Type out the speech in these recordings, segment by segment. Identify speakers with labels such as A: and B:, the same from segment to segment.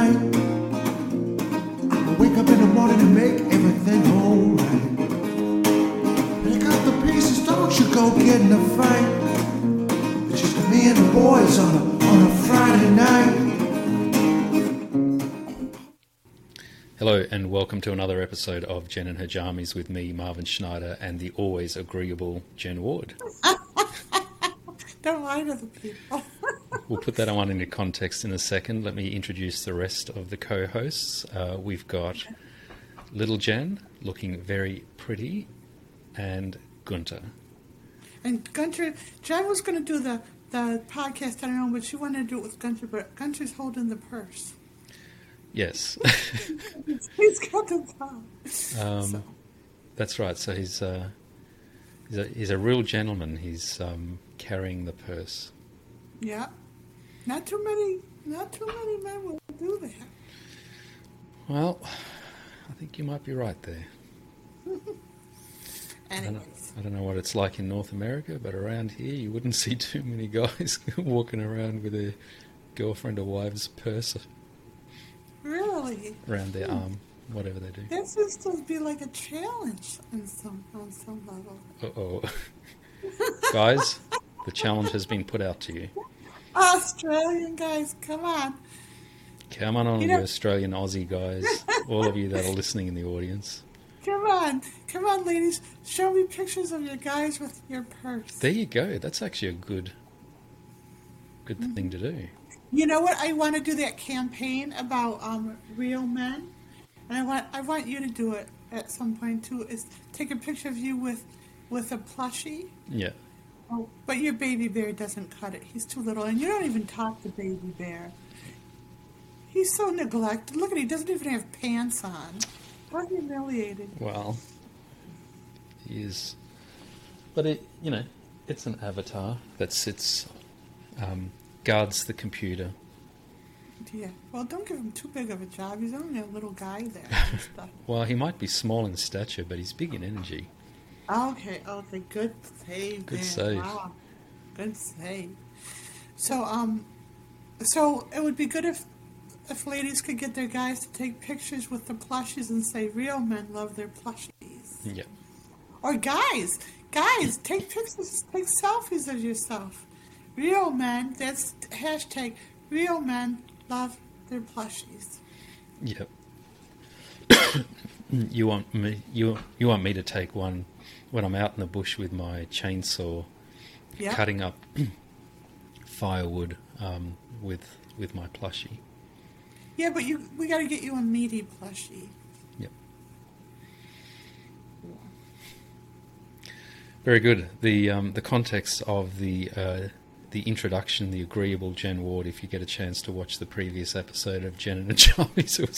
A: night. I wake up in the morning and make everything alright. Pick up the pieces, don't you go get in a fight. It's just me and the boys on a, on a Friday night.
B: Hello and welcome to another episode of Jen and her Jammies with me, Marvin Schneider, and the always agreeable Jen Ward.
C: Don't lie to the people.
B: We'll put that one into context in a second. Let me introduce the rest of the co-hosts. Uh, we've got Little Jen, looking very pretty, and Gunter.
C: and Gunter, Jen was going to do the, the podcast, I don't know, but she wanted to do it with Gunter, but Gunter's holding the purse.
B: Yes,
C: He's got the top.
B: um,
C: So.
B: that's right. So he's uh, he's a, he's a real gentleman. He's um, carrying the purse.
C: Yeah. Not too many, not too many men will do that.
B: Well, I think you might be right there. I don't. I don't know what it's like in North America, but around here you wouldn't see too many guys walking around with their girlfriend or wife's purse
C: Really?
B: around their arm, whatever they do.
C: That seems to be like a challenge on some, on some level.
B: Uh oh. guys, the challenge has been put out to you.
C: Australian guys, come on.
B: Come on, on
C: You
B: you
C: know-
B: Australian Aussie guys, all of you that are listening in the audience.
C: Come on. Come on, ladies. Show me pictures of your guys with your purse.
B: There you go. That's actually a good, good thing to do.
C: You know what? I want to do that campaign about um, real men, and I want I want you to do it at some point too. Is take a picture of you with with a plushie,
B: Yeah.
C: Oh, but your baby bear doesn't cut it. He's too little, and you don't even talk to baby bear. He's so neglected. Look at he doesn't even have pants on. How humiliated.
B: Well, he is, but it, you know, it's an avatar that sits, um, guards the computer.
C: Yeah. Well, don't give him too big of a job. He's only a little guy there.
B: Well, he might be small in stature, but he's big in energy.
C: Okay, okay, good save.
B: Good save.
C: Wow, good save. So, um, so it would be good if if ladies could get their guys to take pictures with the plushies and say, "Real men love their plushies,"
B: Yeah.
C: or guys, guys, take pictures, take selfies of yourself. Real men. That's hashtag. Real men love their plushies.
B: Yep. you want me? You you want me to take one when I'm out in the bush with my chainsaw,
C: Yeah.
B: cutting up firewood um, with with my plushie.
C: Yeah, but you we got to get you a meaty plushie.
B: Yep. Very good. The um, the context of the uh, the introduction, the agreeable Jen Ward. If you get a chance to watch the previous episode of Jen and the Jammies, it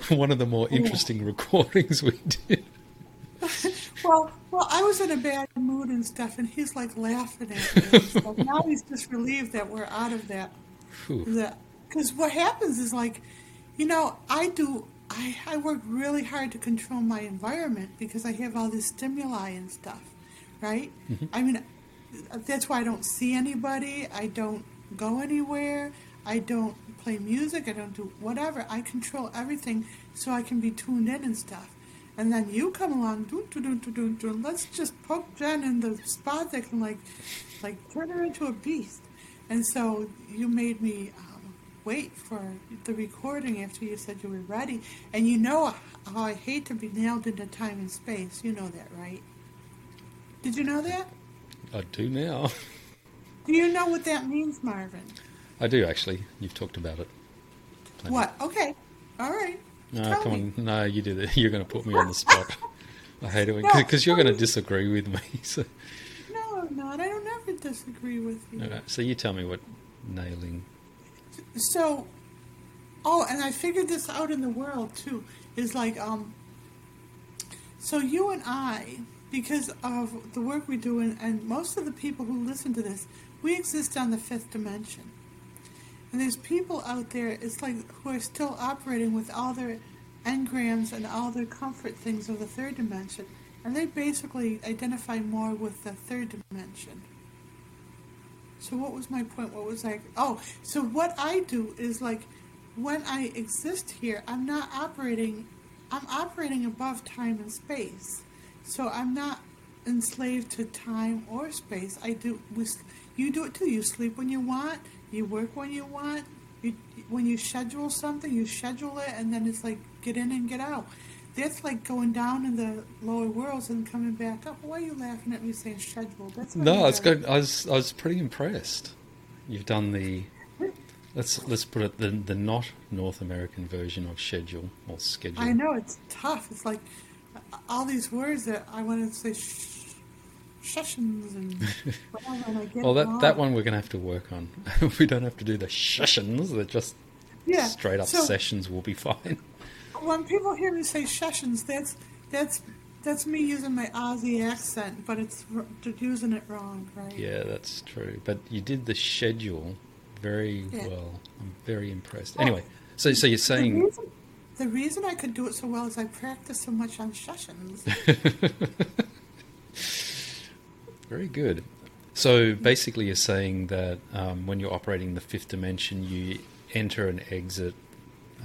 B: was one of the more interesting recordings we did.
C: Well, well, I was in a bad mood and stuff, and he's like laughing at me. Now he's just relieved that we're out of that. Because what happens is like, you know, I do. I I work really hard to control my environment because I have all this stimuli and stuff, right? Mm-hmm. I mean, that's why I don't see anybody. I don't go anywhere. I don't play music. I don't do whatever. I control everything so I can be tuned in and stuff. And then you come along, doo, doo, doo, doo, doo, let's just poke Jen in the spot that can like, like turn her into a beast. And so you made me um, wait for the recording after you said you were ready. And you know how I hate to be nailed into time and space. You know that, right? Did you know that?
B: I do now.
C: Do you know what that means, Marvin?
B: I do actually. You've talked about it. Plenty.
C: What? Okay. All right.
B: No,
C: Tell
B: come
C: me.
B: on. No, you do that. You're going to put me on the spot. I hate it
C: No,
B: because you're going to disagree with me. So,
C: No, I'm not. I don't ever disagree with you.
B: no, so you tell me what nailing.
C: So, oh, and I figured this out in the world too. Is like, um, so you and I, because of the work we do, and, and most of the people who listen to this, we exist on the fifth dimension. And there's people out there, it's like, who are still operating with all their engrams and all their comfort things of the third dimension. And they basically identify more with the third dimension. So what was my point? What was I? Oh, so what I do is like, when I exist here, I'm not operating. I'm operating above time and space, so I'm not enslaved to time or space. I do. We, you do it too. You sleep when you want. You work when you want. You, when you schedule something, you schedule it, and then it's like get in and get out. That's like going down in the lower worlds and coming back up. Why are you laughing at me saying schedule? That's
B: No, it's good. I was I was pretty impressed. You've done the let's let's put it the the not North American version of schedule or schedule.
C: I know it's tough. It's like all these words that I want to say sh- sessions and whatever, and I get
B: Well, that that one we're going to have to work on. we don't have to do the sessions. They're just
C: yeah.
B: straight up
C: so
B: sessions. will be fine.
C: when people hear me say sessions, that's that's that's me using my Aussie accent, but it's using it wrong, right?
B: Yeah, that's true. But you did the schedule very
C: Yeah.
B: well. I'm very impressed. Anyway, so so you're
C: The
B: saying
C: reason, the reason I could do it so well is I practice so much on sessions.
B: Very good. So basically, you're saying that um, when you're operating the fifth dimension, you enter and exit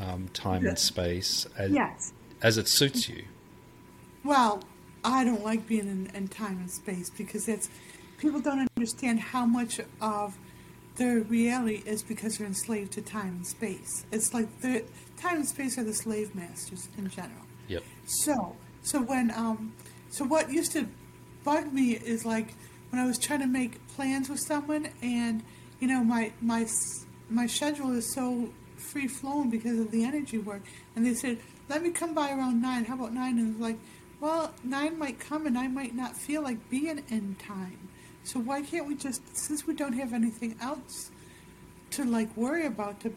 B: um, time and space as,
C: yes.
B: as it suits you.
C: Well, I don't like being in, in time and space because it's people don't understand how much of their reality is because they're enslaved to time and space. It's like the time and space are the slave masters in general.
B: Yep.
C: So, so when um, so what used to bug me is like when I was trying to make plans with someone, and you know my my my schedule is so free flowing because of the energy work, and they said, "Let me come by around nine. How about nine? And like, well, nine might come, and I might not feel like being in time. So why can't we just, since we don't have anything else to like worry about to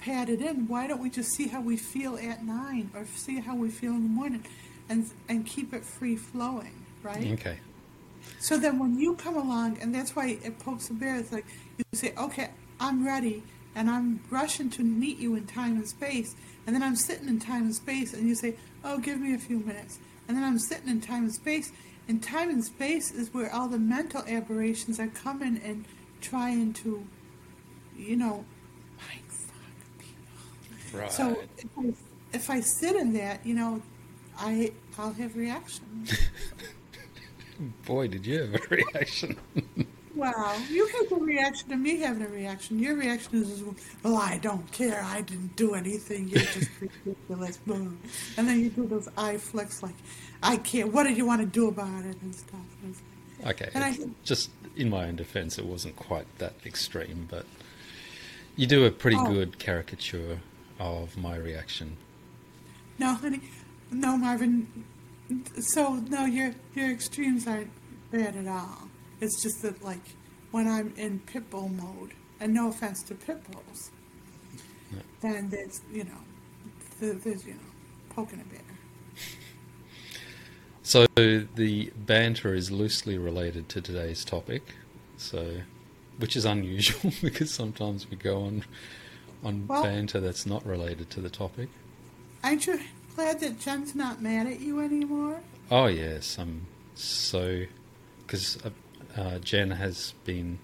C: pad it in. Why don't we just see how we feel at nine, or see how we feel in the morning, and and keep it free flowing, right?
B: Okay.
C: So then when you come along, and that's why it pokes the bear. It's like you say, okay, I'm ready, and I'm rushing to meet you in time and space, and then I'm sitting in time and space, and you say, oh, give me a few minutes, and then I'm sitting in time and space. And time and space is where all the mental aberrations are coming and trying to, you know, mind fuck people.
B: Right.
C: So if I, if I sit in that, you know, I I'll have reactions.
B: Boy, did you have a reaction.
C: Wow, you have a reaction to me having a reaction. Your reaction is, well, I don't care. I didn't do anything. You're just ridiculous. Boom. And then you do those eye flicks like, I can't. What did you want to do about it and stuff. And like-
B: Okay.
C: And I-
B: just in my own defense, it wasn't quite that extreme, but you do a pretty
C: Oh.
B: good caricature of my reaction.
C: No, honey. No, Marvin. So no, your your extremes aren't bad at all. It's just that like when I'm in pitbull mode, and no offense to pit bulls, then there's you know, th- there's you know, poking a bear.
B: So the banter is loosely related to today's topic, so which is unusual because sometimes we go on on
C: Well-
B: banter that's not related to the topic.
C: Aren't you glad that Jen's not mad at you anymore?
B: Oh yes, I'm so because uh, uh, Jen has been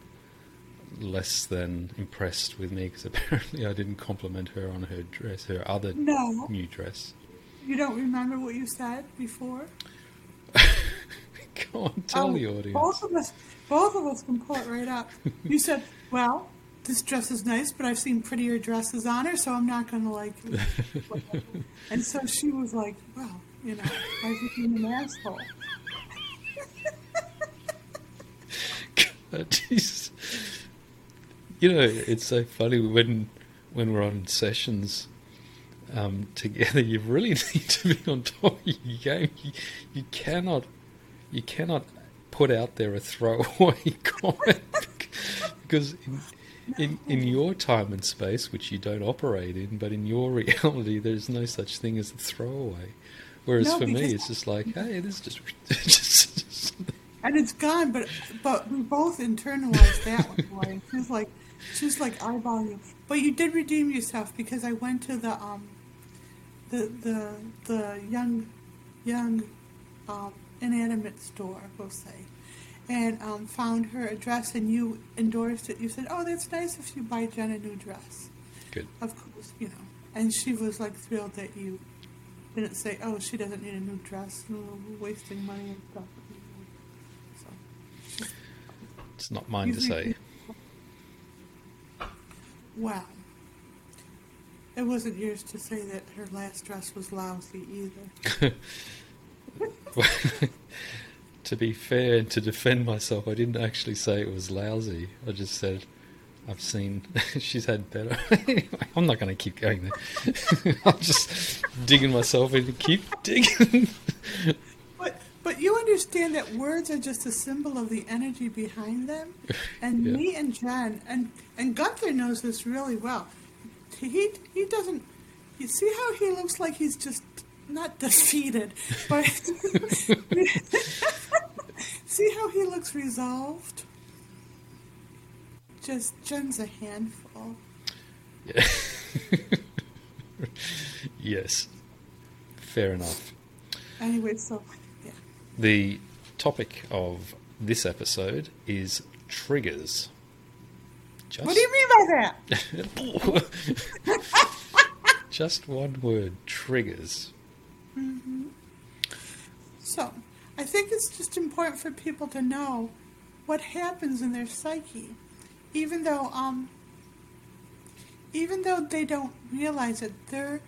B: less than impressed with me because apparently I didn't compliment her on her dress, her other
C: No.
B: new dress.
C: You don't remember what you said before?
B: Go on, tell
C: Oh,
B: the audience.
C: Both of us, both of us can pull it right up. You said, "Well, this dress is nice, but I've seen prettier dresses on her, so I'm not going to like." it." and so she was like, "Well, you know, is he being an asshole?"
B: God, Jesus. You know, it's so funny when when we're on sessions um, together. You really need to be on top of your game. You, you cannot you cannot put out there a throwaway comment because in, in in your time and space, which you don't operate in, but in your reality, there's no such thing as a throwaway. Whereas
C: No,
B: for me, it's just like, hey, this is just,
C: And it's gone, but but we both internalized that one. Boy, she's like, she's like eyeballing you. But you did redeem yourself because I went to the um, the the the young, young, um, inanimate store, we'll say, and um, found her address, and you endorsed it. You said, "Oh, that's nice if you buy Jen a new dress."
B: Good.
C: Of course, you know. And she was like thrilled that you didn't say, "Oh, she doesn't need a new dress, no, we're wasting money and stuff." So,
B: It's not mine to say.
C: well, it wasn't yours to say that her last dress was lousy either.
B: to be fair and to defend myself, I didn't actually say it was lousy. I just said I've seen she's had better. I'm not going to keep going there. I'm just digging myself in to keep digging.
C: But but you understand that words are just a symbol of the energy behind them, and
B: Yeah.
C: me and Jen and and Gunther knows this really well. He he doesn't. You see how he looks like he's just not defeated, but see how he looks resolved. Just Jen's a handful.
B: Yeah. yes. Fair enough.
C: Anyway, so yeah.
B: The topic of this episode is triggers. Just,
C: What do you mean by that?
B: just one word triggers. Mm-hmm.
C: So, I think it's just important for people to know what happens in their psyche, even though um, even though they don't realize it, they're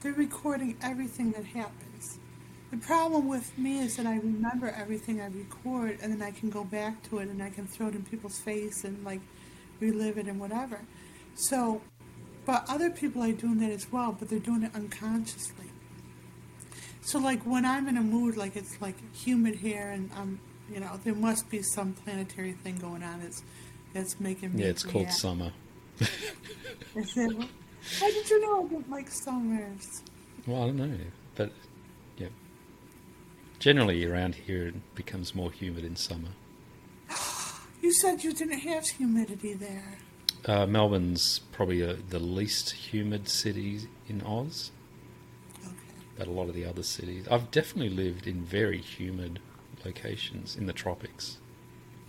C: they're recording everything that happens. The problem with me is that I remember everything I record, and then I can go back to it and I can throw it in people's face and like relive it and whatever. So, but other people are doing that as well, but they're doing it unconsciously. So like when I'm in a mood, like it's like humid here, and um, you know, there must be some planetary thing going on that's that's making me.
B: Yeah, it's called
C: react.
B: summer.
C: Is it? How did you know I didn't like summers?
B: Well, I don't know, but yeah. Generally, around here, it becomes more humid in summer.
C: You said you didn't have humidity there.
B: Uh, Melbourne's probably uh the least humid city in Oz, But a lot of the other cities. I've definitely lived in very humid locations in the tropics.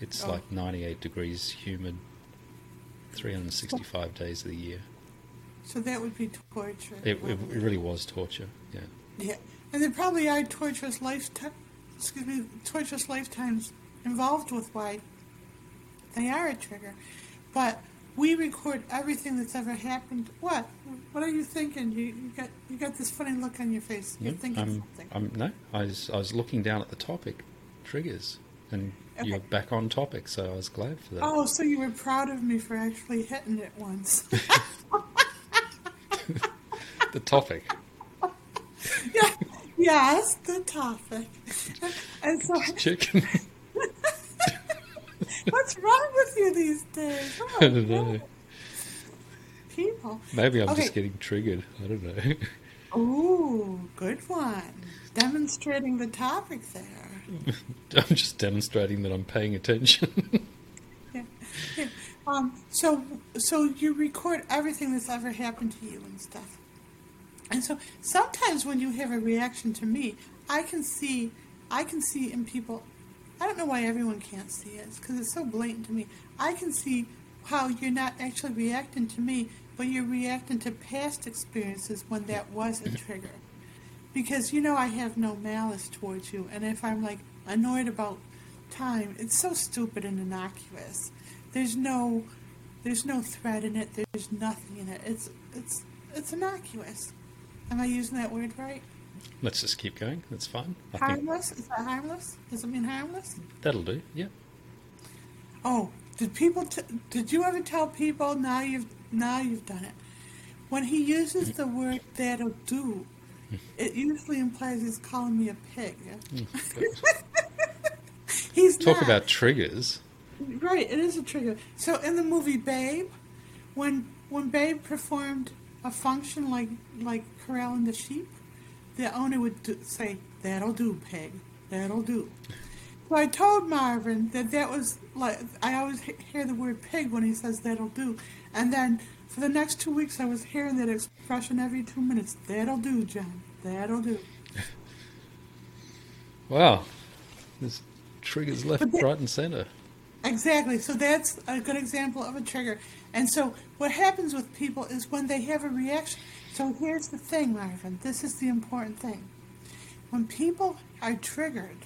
B: It's
C: Oh.
B: like 98 degrees humid, 365 days of the year.
C: So that would be torture.
B: It, it, it really was torture. Yeah.
C: Yeah, and there probably are torturous lifetime, excuse me, torturous lifetimes involved with why they are a trigger. But we record everything that's ever happened. What? What are you thinking? You, you got you got this funny look on your face. You're thinking
B: I'm,
C: something.
B: I'm, no, I was, I was looking down at the topic, triggers, and you're back on topic, so I was glad for that.
C: Oh, so you were proud of me for actually hitting it once.
B: The topic.
C: yeah, yes, the topic. and so,
B: Chicken.
C: What's wrong with you these days? Oh,
B: I don't know.
C: People.
B: Maybe I'm
C: Okay.
B: just getting triggered. I don't know.
C: Ooh, good one. Demonstrating the topic there.
B: I'm just demonstrating that I'm paying attention.
C: Yeah. yeah. Um, so, so you record everything that's ever happened to you and stuff. And so sometimes when you have a reaction to me, I can see, I can see in people. I don't know why everyone can't see it because it's so blatant to me. I can see how you're not actually reacting to me, but you're reacting to past experiences when that was a trigger. Because you know I have no malice towards you, and if I'm like annoyed about time, it's so stupid and innocuous. There's no, there's no threat in it. There's nothing in it. It's it's it's innocuous. Am I using that word right?
B: Let's just keep going. That's fine. I think
C: Harmless? Is that harmless? Does it mean harmless?
B: that'll do. Yeah.
C: Oh, did people? T- did you ever tell people? Now you've now you've done it. When he uses the word "that'll do," hmm. it usually implies he's calling me a pig. Hmm, he's
B: Talk
C: not.
B: about triggers.
C: Right, it is a trigger. So in the movie Babe, when when Babe performed a function like like corralling the sheep, the owner would do, say, "That'll do, Peg. That'll do." So I told Marvin that that was like I always hear the word pig when he says "that'll do," and then for the next two weeks I was hearing that expression every two minutes. That'll do, John. That'll do.
B: Wow. There's triggers left,
C: the-
B: right, and centre.
C: Exactly. So that's a good example of a trigger. And so what happens with people is when they have a reaction. So here's the thing, Marvin. This is the important thing. When people are triggered,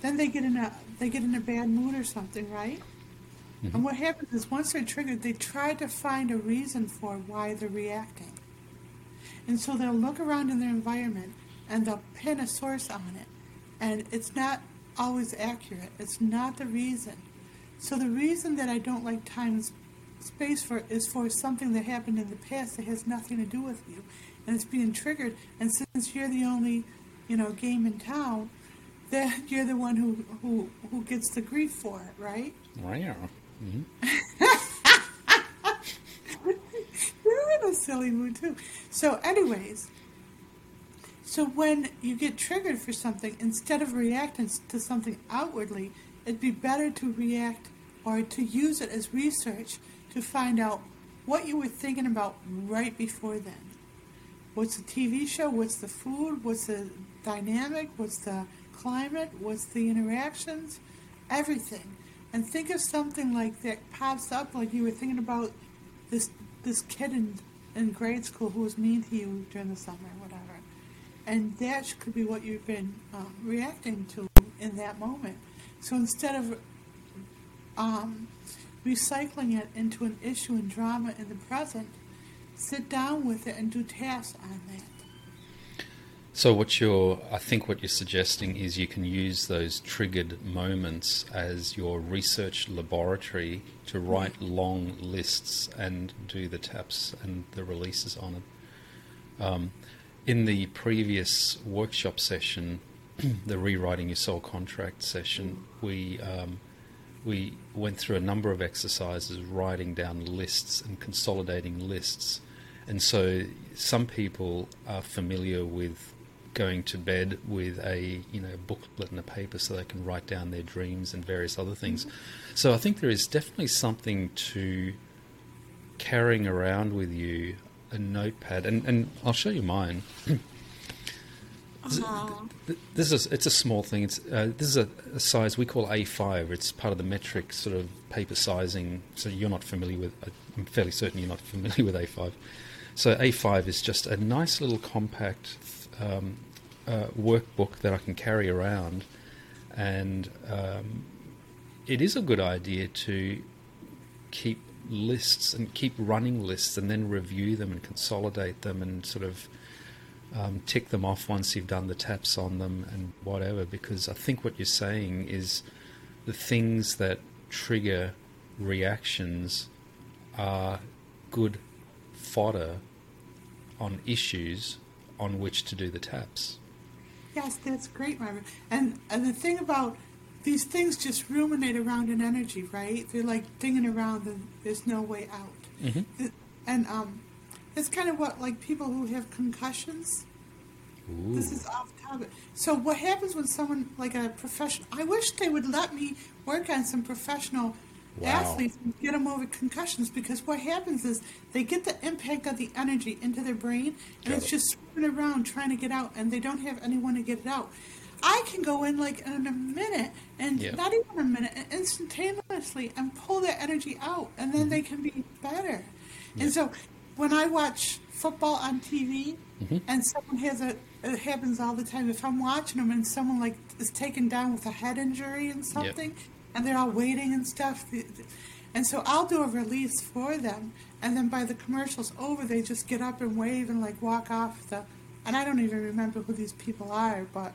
C: then they get in a they get in a bad mood or something, right? Mm-hmm. And what happens is once they're triggered, they try to find a reason for why they're reacting. And so they'll look around in their environment and they'll pin a source on it. And it's not always accurate. It's not the reason. So the reason that I don't like time and space for is for something that happened in the past that has nothing to do with you, and it's being triggered. And since you're the only, you know, game in town, then you're the one who who who gets the grief for it, right?
B: Wow. Mm-hmm.
C: you're in a silly mood too. So, anyways. So when you get triggered for something, instead of reacting to something outwardly, it'd be better to react or to use it as research to find out what you were thinking about right before then. What's the TV show? What's the food? What's the dynamic? What's the climate? What's the interactions? Everything. And think of something like that pops up, like you were thinking about this this kid in, in grade school who was mean to you during the summer, whatever. And that could be what you've been um, reacting to in that moment. So instead of um, recycling it into an issue and drama in the present, sit down with it and do taps on that.
B: So what you're, I think what you're suggesting is you can use those triggered moments as your research laboratory to write long lists and do the taps and the releases on it. Um, in the previous workshop session, the rewriting your soul contract session, we um, we went through a number of exercises writing down lists and consolidating lists. And so some people are familiar with going to bed with a you know booklet and a paper so they can write down their dreams and various other things. Mm-hmm. So I think there is definitely something to carrying around with you a notepad, and, and I'll show you mine. Uh-huh. This is it's a small thing. It's uh, this is a, a, size we call A5. It's part of the metric sort of paper sizing. So you're not familiar with. Uh, I'm fairly certain you're not familiar with A5. So A5 is just a nice little compact um, uh, workbook that I can carry around, and um, it is a good idea to keep lists and keep running lists and then review them and consolidate them and sort of um, tick them off once you've done the taps on them and whatever. Because I think what you're saying is the things that trigger reactions are good fodder on issues on which to do the taps.
C: Yes, that's great, Marvin. And and the thing about these things just ruminate around in energy, right? They're like dinging around, and there's no way out. Mm-hmm. And um, it's kind of what like people who have concussions. Ooh. This is off topic. So what happens when someone like a professional? I wish they would let me work on some professional wow. athletes and get them over concussions because what happens is they get the impact of the energy into their brain and Got it's it. just swimming around trying to get out and they don't have anyone to get it out. I can go in like in a minute and yeah. not even a minute, instantaneously and pull that energy out, and then mm-hmm. they can be better. Yeah. And so when I watch football on TV mm-hmm. and someone has a, it happens all the time. If I'm watching them and someone like is taken down with a head injury and something, yep. and they're all waiting and stuff, and so I'll do a release for them, and then by the commercials over, they just get up and wave and like walk off the, and I don't even remember who these people are, but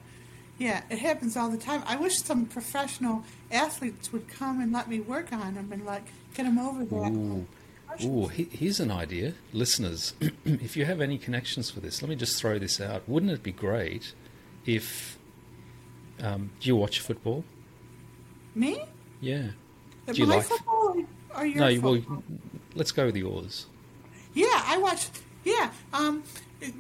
C: yeah, it happens all the time. I wish some professional athletes would come and let me work on them and like get them over that.
B: Ooh. Ooh, here's an idea. Listeners, if you have any connections for this, let me just throw this out. Wouldn't it be great if. Um, do you watch football?
C: Me?
B: Yeah.
C: Do you like football or your no, football? well,
B: let's go with yours.
C: Yeah, I watch. Yeah, um,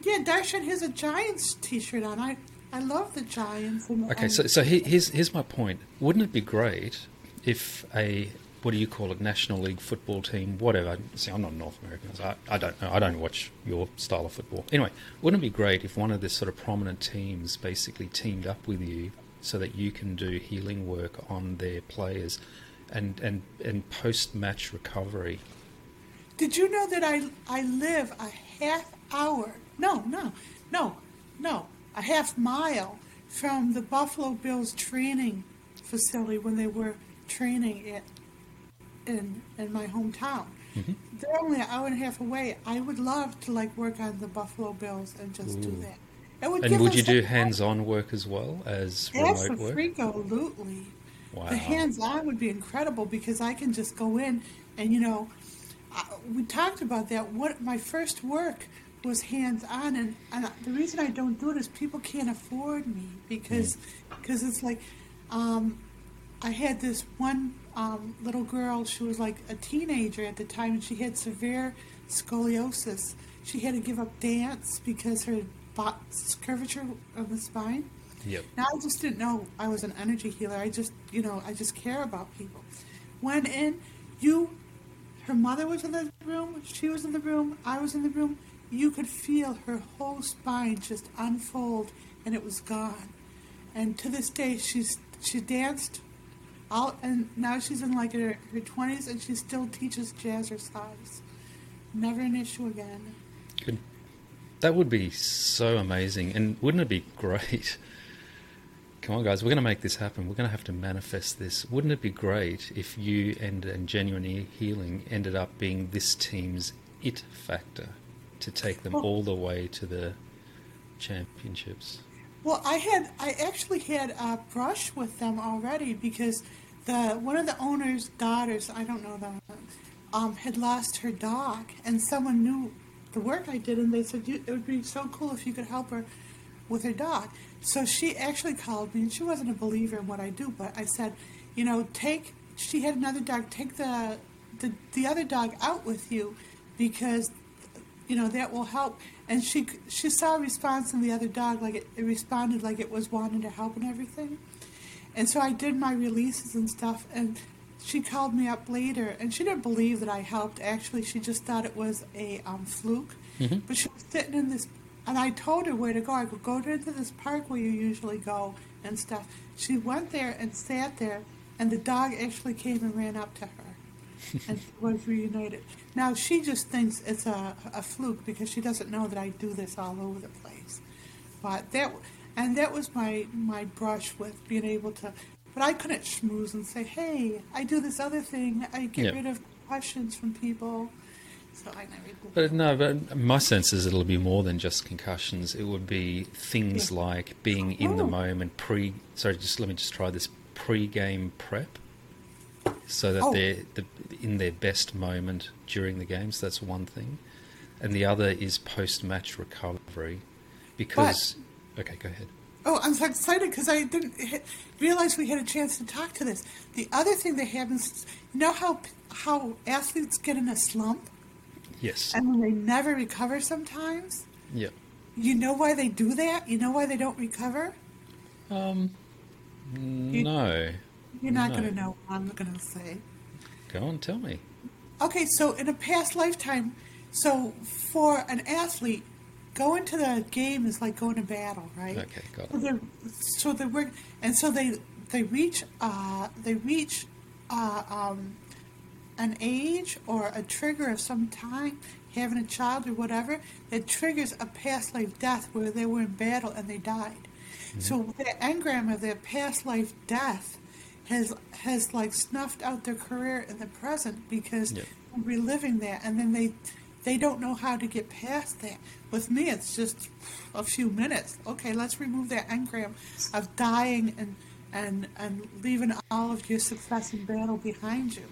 C: yeah. Darshan has a Giants T-shirt on. I I love the Giants. And,
B: okay, so so here's here's my point. Wouldn't it be great if a what do you call it, National League football team, whatever. See, I'm not North American, so I, I don't know. I don't watch your style of football. Anyway, wouldn't it be great if one of the sort of prominent teams basically teamed up with you so that you can do healing work on their players and and and post match recovery.
C: Did you know that I I live a half hour? No, no, no, no, a half mile from the Buffalo Bills training facility when they were training at in in my hometown.
B: Mm-hmm.
C: They're only an hour and a half away. I would love to like work on the Buffalo Bills and just do that. It would
B: And would you do hands-on work as well as remote work?
C: Absolutely.
B: Wow.
C: The hands-on would be incredible because I can just go in and you know, I, we talked about that. What my first work was hands-on, and, and the reason I don't do it is people can't afford me because because it's like, um, I had this one um, little girl. She was like a teenager at the time, and she had severe scoliosis. She had to give up dance because her bo- curvature of the spine.
B: Yep.
C: Now I just didn't know I was an energy healer. I just, you know, I just care about people. Went in, you, her mother was in the room, she was in the room, I was in the room. You could feel her whole spine just unfold, and it was gone. And to this day, she's she danced, all, and now she's in like her her twenties, and she still teaches jazzercise. Never an issue again.
B: Good. That would be so amazing, and wouldn't it be great? Come on, guys, we're going to make this happen. We're going to have to manifest this. Wouldn't it be great if you and, and Genuine Healing ended up being this team's it factor to take them
C: Well-
B: all the way to the championships?
C: Well, I had I actually had a brush with them already because the one of the owner's daughters, I don't know them, um, had lost her dog, and someone knew the work I did, and they said it would be so cool if you could help her with her dog. So she actually called me, and she wasn't a believer in what I do, but I said, you know, take. She had another dog. Take the the, the other dog out with you because you know that will help. And she she saw a response in the other dog like it, it responded like it was wanting to help and everything. And so i did my releases and stuff and she called me up later and she didn't believe that i helped. Actually she just thought it was a um, fluke. But she was sitting in this and i told her where to go. I could go into this park where you usually go and stuff. She went there and sat there and the dog actually came and ran up to her and was reunited. Now she just thinks it's a, a fluke because she doesn't know that I do this all over the place. But that and that was my my brush with being able to. But I couldn't schmooze and say, "Hey, I do this other thing. I get
B: Yeah.
C: rid of concussions from people." So I never.
B: But no, but my sense is it'll be more than just concussions. It would be things
C: Yeah.
B: like being in the
C: Oh.
B: moment, pre. Sorry, just let me just try this pre-game prep, so that
C: Oh.
B: they're the, in their best moment during the games. That's one thing, and the other is post-match recovery, because. okay, go ahead.
C: Oh, I'm so excited because I didn't realize we had a chance to talk to this. The other thing that happens, you know how how athletes get in a slump
B: Yes.
C: and when they never recover sometimes.
B: yeah.
C: You know why they do that? You know why they don't recover?
B: Um. No.
C: You're not
B: No.
C: going to know what I'm going to say.
B: Go on, tell me.
C: Okay, so in a past lifetime, so for an athlete, going to the game is like going to battle, right?
B: Okay, got
C: So
B: it.
C: so they work, and so they they reach uh, they reach uh, um, an age or a trigger of some time, having a child or whatever, that triggers a past life death where they were in battle and they died. So the engram of their past life death has has like snuffed out their career in the present because they're reliving that, and then they they don't know how to get past that. With me, it's just a few minutes. Okay, let's remove that engram of dying and and and leaving all of your success in battle behind you.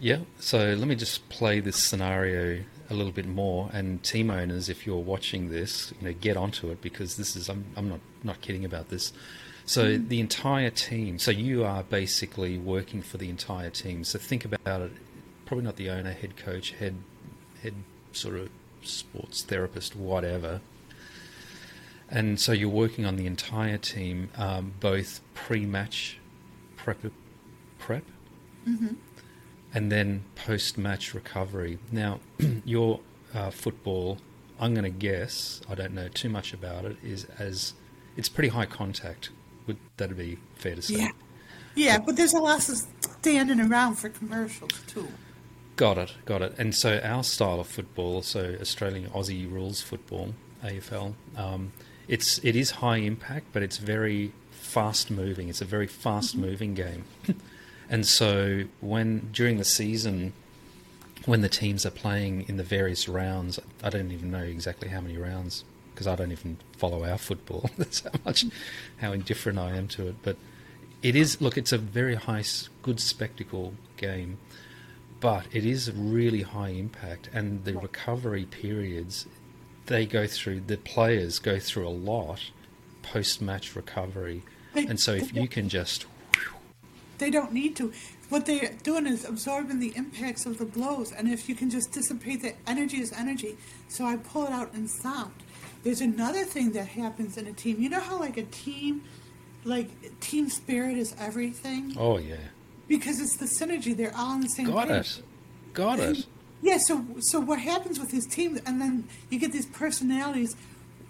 B: Yeah, so let me just play this scenario a little bit more. And team owners, if you're watching this, you know, get onto it because this is I'm I'm not not kidding about this. So the entire team. So you are basically working for the entire team. So think about it. Probably not the owner, head coach, head head sort of sports therapist, whatever. And so you're working on the entire team, um, both pre-match prep, prep, and then post-match recovery. Now, your uh, football, I'm going to guess, I don't know too much about it, is as it's pretty high contact. Would that be fair to say?
C: Yeah. Yeah, but there's a lot of standing around for commercials too.
B: Got it, got it. And so our style of football, so Australian Aussie rules football, AFL, um, it's it is high impact, but it's very fast moving. It's a very fast moving game. and so when during the season, when the teams are playing in the various rounds, I don't even know exactly how many rounds because I don't even follow our football. That's how much how indifferent I am to it. But it is look, it's a very high, good spectacle game, but it is really high impact, and the recovery periods they go through. The players go through a lot post match recovery, and so if you can just
C: They don't need to. What they're doing is absorbing the impacts of the blows, and if you can just dissipate the energy is energy. So I pull it out in sound. There's another thing that happens in a team. You know how like a team, like team spirit is everything
B: oh yeah,
C: because it's the synergy. They're all on the same
B: got
C: page.
B: it, got it.
C: Yeah, so so what happens with these teams, and then you get these personalities,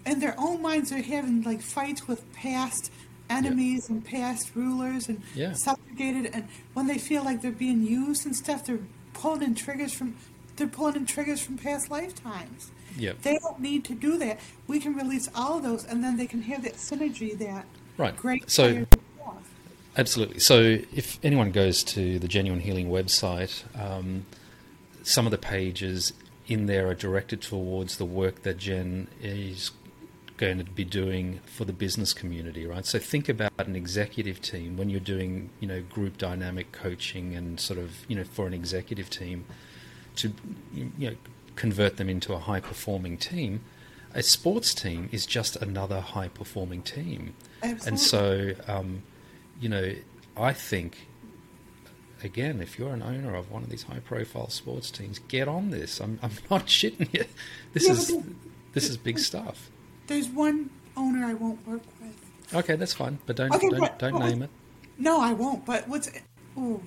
C: in their own minds, they're having like fights with past enemies and past rulers and
B: Yeah.
C: subjugated, and when they feel like they're being used and stuff, they're pulling in triggers from they're pulling in triggers from past lifetimes.
B: Yep.
C: They don't need to do that. We can release all of those, and then they can have that synergy that
B: Right.
C: great
B: So- Absolutely. So, if anyone goes to the Genuine Healing website, um, some of the pages in there are directed towards the work that Jen is going to be doing for the business community, right? So, think about an executive team when you're doing, you know, group dynamic coaching and sort of, you know, for an executive team to, you know, convert them into a high performing team. A sports team is just another high performing team.
C: Absolutely.
B: And so, um, you know, I think, again, if you're an owner of one of these high profile sports teams, get on this. I'm, I'm not shitting you. This
C: Yeah,
B: is this is big stuff.
C: There's one owner I won't work with.
B: Okay, that's fine, but don't
C: Okay,
B: don't,
C: but-
B: don't name it.
C: No, I won't. But what's ooh,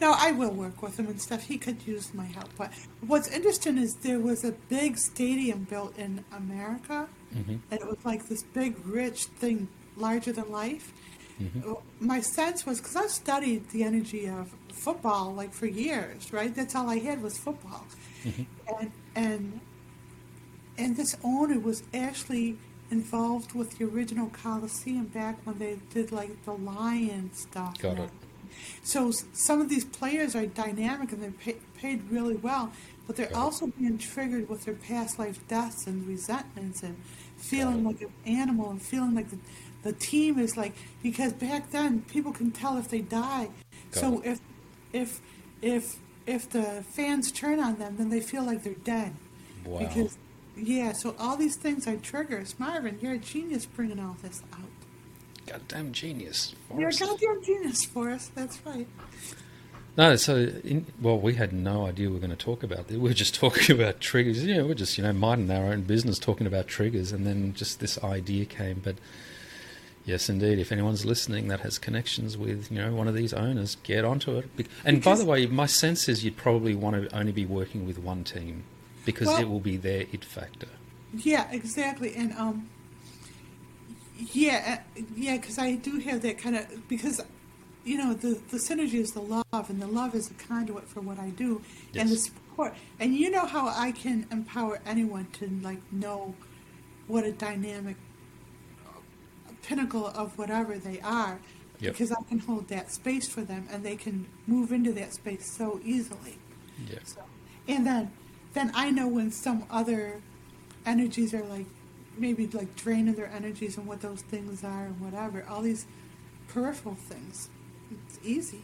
C: no, I will work with him and stuff. He could use my help. But what's interesting is there was a big stadium built in America,
B: Mm-hmm.
C: and it was like this big, rich thing, larger than life.
B: Mm-hmm.
C: Uh, My sense was because I've studied the energy of football like for years, right? That's all I had was football,
B: Mm-hmm.
C: and and and this owner was actually involved with the original Coliseum back when they did like the lion stuff.
B: Got it.
C: So some of these players are dynamic and they're pay, paid really well, but they're also being triggered with their past life deaths and resentments and feeling like an animal and feeling like the, the team is like because back then people can tell if they die.
B: Got
C: so
B: it.
C: if if if if the fans turn on them, then they feel like they're dead.
B: Wow.
C: Because yeah, so all these things are triggers. Marvin, you're a genius bringing all this out.
B: Goddamn genius.
C: You're a
B: Forrest.
C: goddamn genius, Forrest. That's right.
B: No, so in, well, we had no idea we were going to talk about this. We were just talking about triggers. You know, we're just you know minding our own business, talking about triggers, and then just this idea came. But yes, indeed, if anyone's listening that has connections with you know one of these owners, get onto it. And by the way, my sense is you'd probably want to only be working with one team because
C: Well-
B: it will be their it factor.
C: Yeah, exactly. And um, yeah, uh, yeah, because I do have that kind of because you know the the synergy is the love, and the love is a conduit for what I do, and the support. And you know how I can empower anyone to like know what a dynamic pinnacle of whatever they are,
B: Yep.
C: because I can hold that space for them, and they can move into that space so easily.
B: Yeah.
C: So, and then, then I know when some other energies are like, maybe like draining their energies and what those things are and whatever. All these peripheral things. It's easy.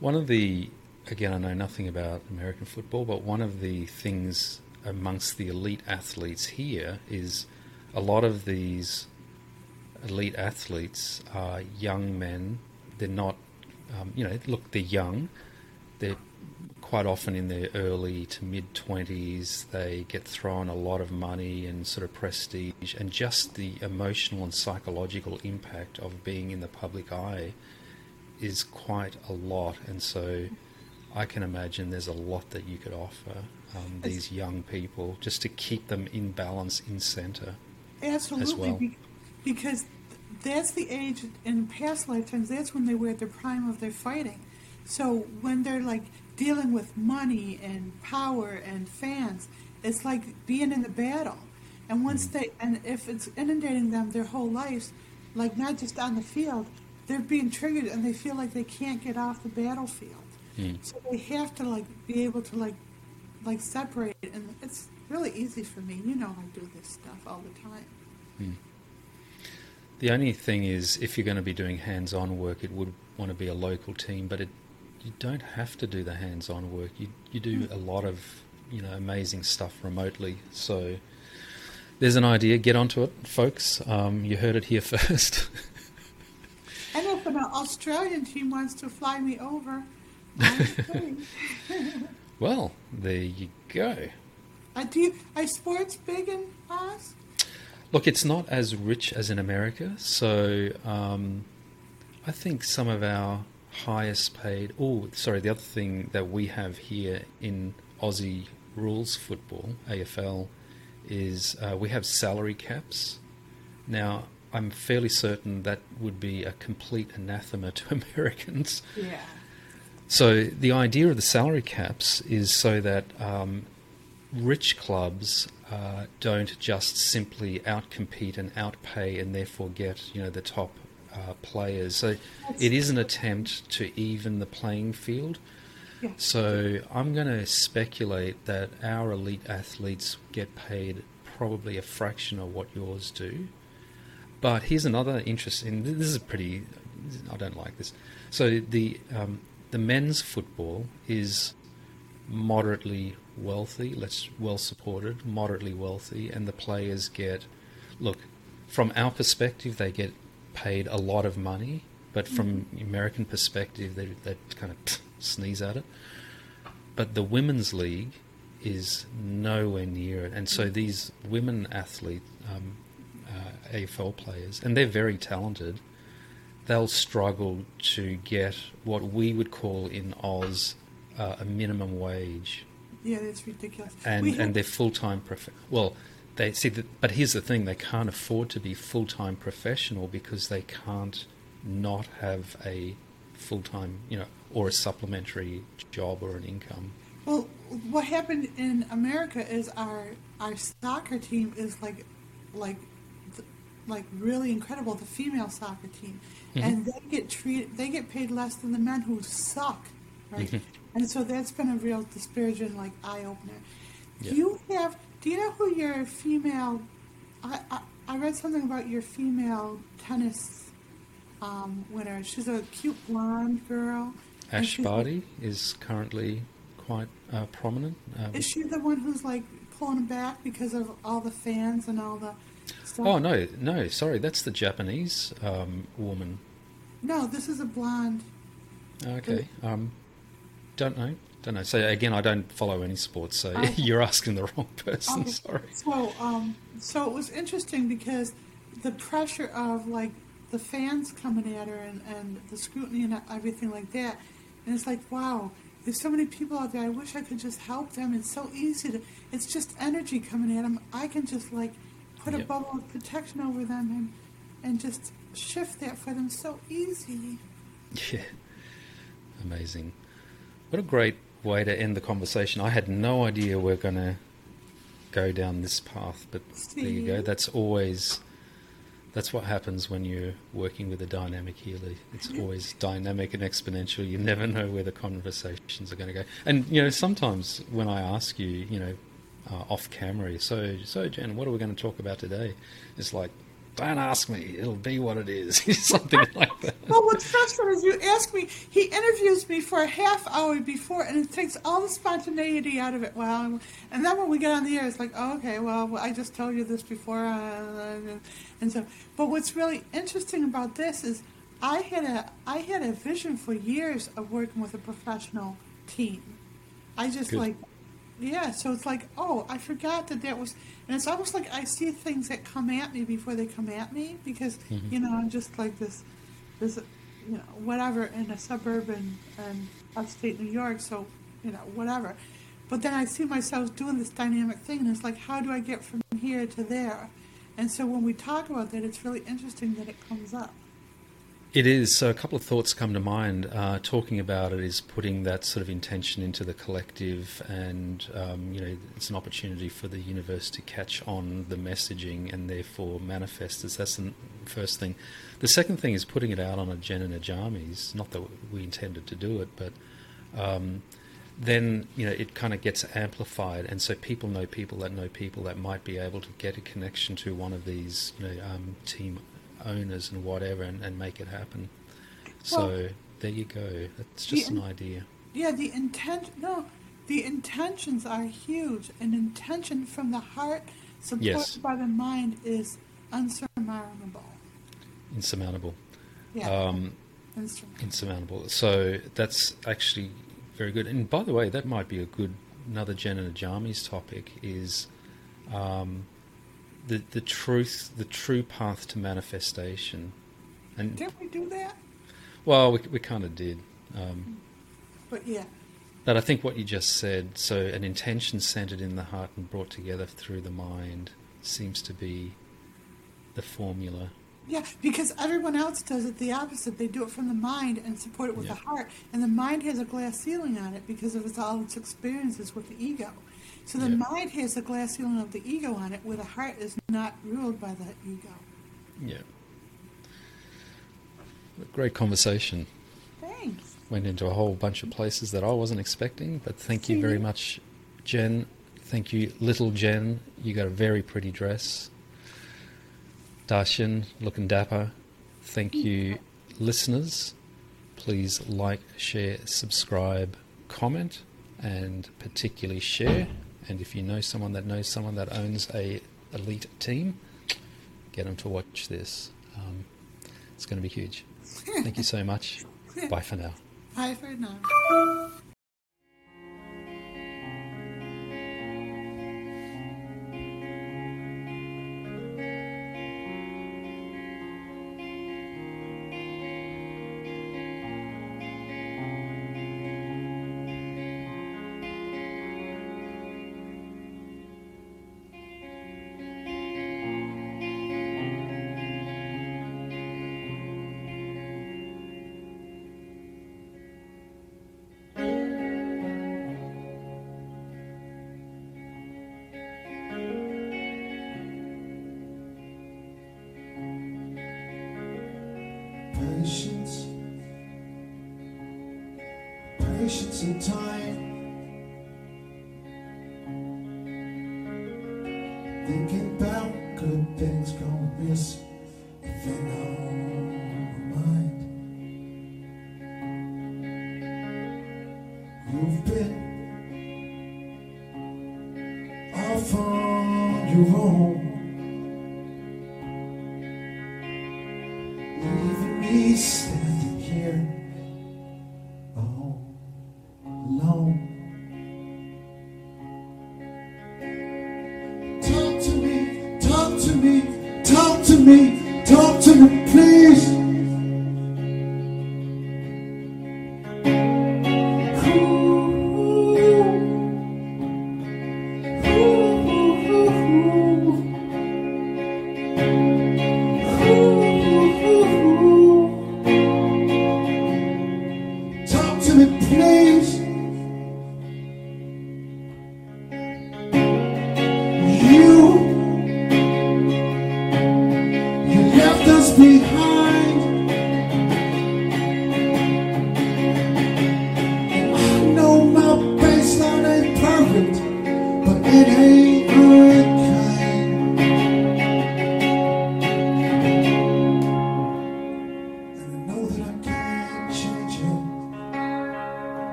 B: One of the, again, I know nothing about American football, but one of the things amongst the elite athletes here is a lot of these elite athletes are young men. They're not, um, you know, look, they're young. They're quite often in their early to mid 20s. They get thrown a lot of money and sort of prestige, and just the emotional and psychological impact of being in the public eye is quite a lot, and so I can imagine there's a lot that you could offer um, these young people just to keep them in balance in center.
C: Absolutely.
B: well.
C: because that's the age in past lifetimes. That's when they were at the prime of their fighting. So when they're like dealing with money and power and fans, it's like being in the battle. And once mm-hmm. they and if it's inundating them their whole lives, like not just on the field, they're being triggered and they feel like they can't get off the battlefield. Mm. So they have to like be able to like like separate and it's really easy for me. You know I do this stuff all the time. Mm.
B: The only thing is, if you're going to be doing hands-on work, it would want to be a local team, but it you don't have to do the hands-on work. You you do a lot of you know amazing stuff remotely. So there's an idea. Get onto it, folks. Um, you heard it here first.
C: And if an Australian team wants to fly me over,
B: well, there you go.
C: uh, do you, are sports big in Oz?
B: Look, it's not as rich as in America, so um, I think some of our highest paid. Oh, sorry, the other thing that we have here in Aussie rules football, AFL, is uh, we have salary caps. Now, I'm fairly certain that would be a complete anathema to Americans.
C: Yeah.
B: So the idea of the salary caps is so that um, rich clubs uh, don't just simply outcompete and outpay and therefore get you know the top uh, players. So it is an attempt to even the playing field.
C: Yeah.
B: So I'm going to speculate that our elite athletes get paid probably a fraction of what yours do. But here's another interesting. This is pretty. I don't like this. So the um, the men's football is moderately wealthy. Let's well supported, moderately wealthy, and the players get. Look, from our perspective, they get paid a lot of money, but from American perspective, they they kind of sneeze at it. But the women's league is nowhere near it, and so these women athlete um, uh, AFL players, and they're very talented. They'll struggle to get what we would call in Oz uh, a minimum wage,
C: Yeah, that's ridiculous.
B: and
C: had-
B: and they're full time prof. Well, they see that, but here's the thing: they can't afford to be full time professional because they can't not have a full time, you know, or a supplementary job or an income.
C: Well, what happened in America is our our soccer team is like like like really incredible. The female soccer team, mm-hmm. and they get treated. They get paid less than the men who suck, right? Mm-hmm. And so that's been a real disparaging like eye opener.
B: Yeah.
C: You have. Do you know who your female? I, I I read something about your female tennis um, winner. She's a cute blonde girl.
B: Ash Barty is currently quite uh, prominent. Um,
C: Is she the one who's like pulling back because of all the fans and all the stuff?
B: oh no, no, sorry, that's the Japanese um, woman.
C: No, this is a blonde.
B: Okay, um, don't know, don't know. So again, I don't follow any sports, so
C: Okay.
B: you're asking the wrong person.
C: Okay.
B: Sorry.
C: So, um, so it was interesting because the pressure of like the fans coming at her and, and the scrutiny and everything like that, and it's like, wow, there's so many people out there. I wish I could just help them. It's so easy to. It's just energy coming at them. I can just like put a bubble of protection over them and and just shift that for them so easy.
B: Yeah, amazing. What a great way to end the conversation. I had no idea we're going to go down this path, but there you go. That's always that's what happens when you're working with a dynamic healer. It's always dynamic and exponential. You never know where the conversations are going to go. And you know, sometimes when I ask you, you know, uh, off camera, so so Jen, what are we going to talk about today? It's like, don't ask me. It'll be what it is. Something like that.
C: Well, what's frustrating is you ask me, he interviews me for a half hour before, and it takes all the spontaneity out of it. Well, and then when we get on the air, it's like, oh, okay, well, I just told you this before, uh, and so. But what's really interesting about this is, I had a I had a vision for years of working with a professional team. I just
B: Good.
C: like yeah, so it's like, oh, I forgot that that was, and it's almost like I see things that come at me before they come at me because mm-hmm. you know I'm just like this, this, you know, whatever in a suburb in, in upstate New York, so you know whatever, but then I see myself doing this dynamic thing, and it's like, how do I get from here to there? And so when we talk about that, it's really interesting that it comes up.
B: It is. So, a couple of thoughts come to mind. Uh, talking about it is putting that sort of intention into the collective, and um, you know, it's an opportunity for the universe to catch on the messaging and therefore manifest as that's the first thing. The second thing is putting it out on a Jen and a Jammies. Not that we intended to do it, but um, then you know it kind of gets amplified, and so people know people that know people that might be able to get a connection to one of these, you know, um, team owners and whatever and, and make it happen. So
C: Well-
B: there you go. That's just an idea.
C: Yeah, the intent. No, the intentions are huge. An intention from the heart, supported
B: Yes.
C: by the mind, is unsurmountable.
B: Insurmountable.
C: Yeah,
B: Um,
C: insurmountable.
B: insurmountable. So that's actually very good. And by the way, that might be a good another Jen and a Jammies topic is um, the the truth, the true path to manifestation. And
C: Didn't we do that?
B: well, we we kind of did. Um,
C: But yeah,
B: But I think what you just said, so an intention centered in the heart and brought together through the mind, seems to be the formula.
C: yeah, because everyone else does it the opposite. They do it from the mind and support it with
B: Yeah.
C: the heart, and the mind has a glass ceiling on it because of its, all its experiences with the ego. So the
B: Yeah.
C: mind has a glass ceiling of the ego on it, where the heart is not ruled by the ego.
B: Yeah. Great conversation.
C: Thanks.
B: Went into a whole bunch of places that I wasn't expecting, but thank you very
C: Mhm.
B: much, Jen. Thank you, little Jen. You got a very pretty dress. Darshan, looking dapper. Thank you, listeners. Please like, share, subscribe, comment, and particularly share. And if you know someone that knows someone that owns a elite team, get them to watch this. Um, it's going to be huge. Thank you so much. Bye for now.
C: Bye for now.
A: Patience and time.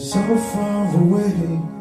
A: So far away.